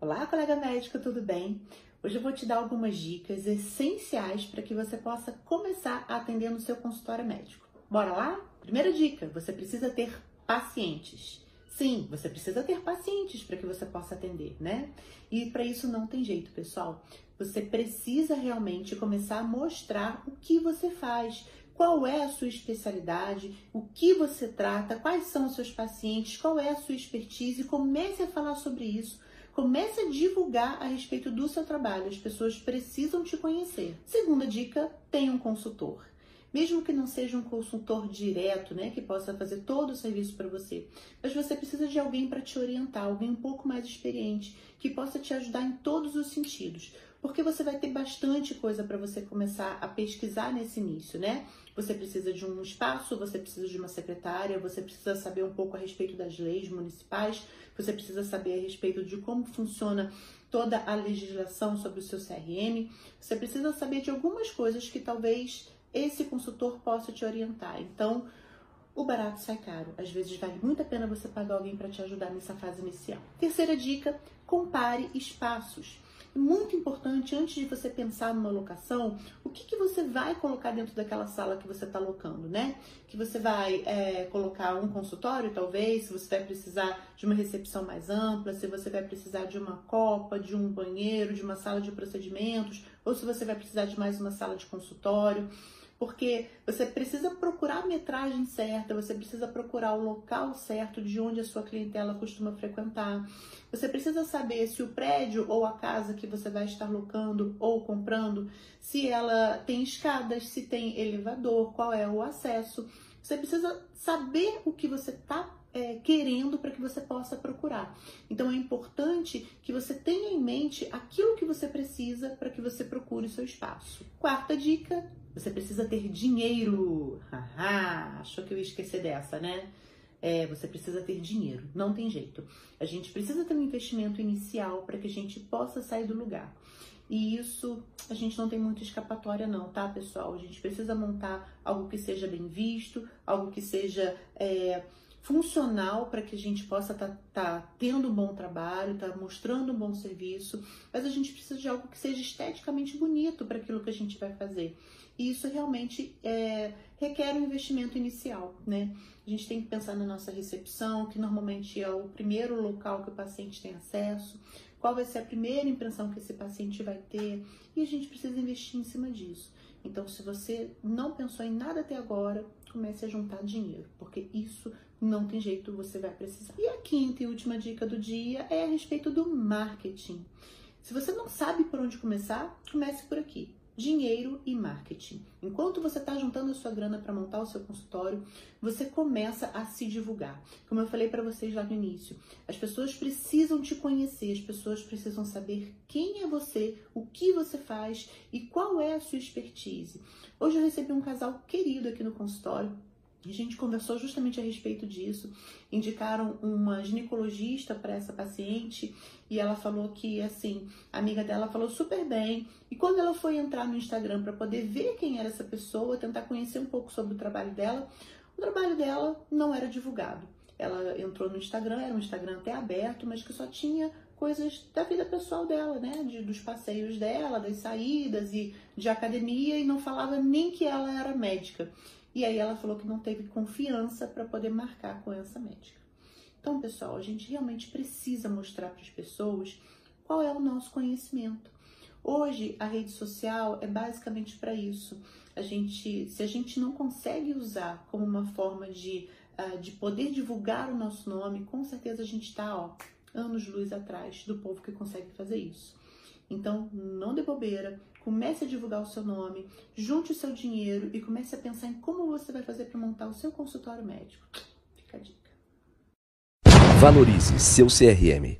Olá, colega médica, tudo bem? Hoje eu vou te dar algumas dicas essenciais para que você possa começar a atender no seu consultório médico. Bora lá? Primeira dica: você precisa ter pacientes. Sim, você precisa ter pacientes para que você possa atender, né? E para isso não tem jeito, pessoal. Você precisa realmente começar a mostrar o que você faz, qual é a sua especialidade, o que você trata, quais são os seus pacientes, qual é a sua expertise. Comece a falar sobre isso. Comece a divulgar a respeito do seu trabalho. As pessoas precisam te conhecer. Segunda dica: tenha um consultor mesmo que não seja um consultor direto, né, que possa fazer todo o serviço para você, mas você precisa de alguém para te orientar, alguém um pouco mais experiente, que possa te ajudar em todos os sentidos, porque você vai ter bastante coisa para você começar a pesquisar nesse início, né? Você precisa de um espaço, você precisa de uma secretária, você precisa saber um pouco a respeito das leis municipais, você precisa saber a respeito de como funciona toda a legislação sobre o seu CRM, você precisa saber de algumas coisas que talvez esse consultor possa te orientar. Então, o barato sai caro. Às vezes vale muito a pena você pagar alguém para te ajudar nessa fase inicial. Terceira dica: compare espaços. Muito importante, antes de você pensar numa locação, o que, que você vai colocar dentro daquela sala que você está locando, né? Que você vai é, colocar um consultório, talvez, se você vai precisar de uma recepção mais ampla, se você vai precisar de uma copa, de um banheiro, de uma sala de procedimentos, ou se você vai precisar de mais uma sala de consultório porque você precisa procurar a metragem certa, você precisa procurar o local certo de onde a sua clientela costuma frequentar. Você precisa saber se o prédio ou a casa que você vai estar locando ou comprando, se ela tem escadas, se tem elevador, qual é o acesso. Você precisa saber o que você está é, querendo para que você possa procurar. Então é importante que você tenha em mente aquilo que você precisa para que você procure o seu espaço. Quarta dica: você precisa ter dinheiro. Haha, achou que eu ia esquecer dessa, né? É, você precisa ter dinheiro, não tem jeito. A gente precisa ter um investimento inicial para que a gente possa sair do lugar. E isso a gente não tem muita escapatória, não, tá, pessoal? A gente precisa montar algo que seja bem visto, algo que seja é, funcional para que a gente possa estar tá, tá tendo um bom trabalho, estar tá mostrando um bom serviço, mas a gente precisa de algo que seja esteticamente bonito para aquilo que a gente vai fazer. E isso realmente é, requer um investimento inicial, né? A gente tem que pensar na nossa recepção, que normalmente é o primeiro local que o paciente tem acesso, qual vai ser a primeira impressão que esse paciente vai ter, e a gente precisa investir em cima disso. Então, se você não pensou em nada até agora, comece a juntar dinheiro, porque isso não tem jeito, você vai precisar. E a quinta e última dica do dia é a respeito do marketing. Se você não sabe por onde começar, comece por aqui dinheiro e marketing. Enquanto você está juntando a sua grana para montar o seu consultório, você começa a se divulgar. Como eu falei para vocês lá no início, as pessoas precisam te conhecer, as pessoas precisam saber quem é você, o que você faz e qual é a sua expertise. Hoje eu recebi um casal querido aqui no consultório a gente conversou justamente a respeito disso. Indicaram uma ginecologista para essa paciente e ela falou que, assim, a amiga dela falou super bem. E quando ela foi entrar no Instagram para poder ver quem era essa pessoa, tentar conhecer um pouco sobre o trabalho dela, o trabalho dela não era divulgado. Ela entrou no Instagram, era um Instagram até aberto, mas que só tinha coisas da vida pessoal dela, né? De, dos passeios dela, das saídas e de academia, e não falava nem que ela era médica. E aí ela falou que não teve confiança para poder marcar com essa médica. Então, pessoal, a gente realmente precisa mostrar para as pessoas qual é o nosso conhecimento. Hoje a rede social é basicamente para isso. A gente, se a gente não consegue usar como uma forma de, uh, de poder divulgar o nosso nome, com certeza a gente está anos luz atrás do povo que consegue fazer isso. Então, não dê bobeira, comece a divulgar o seu nome, junte o seu dinheiro e comece a pensar em como você vai fazer para montar o seu consultório médico. Fica a dica. Valorize seu CRM.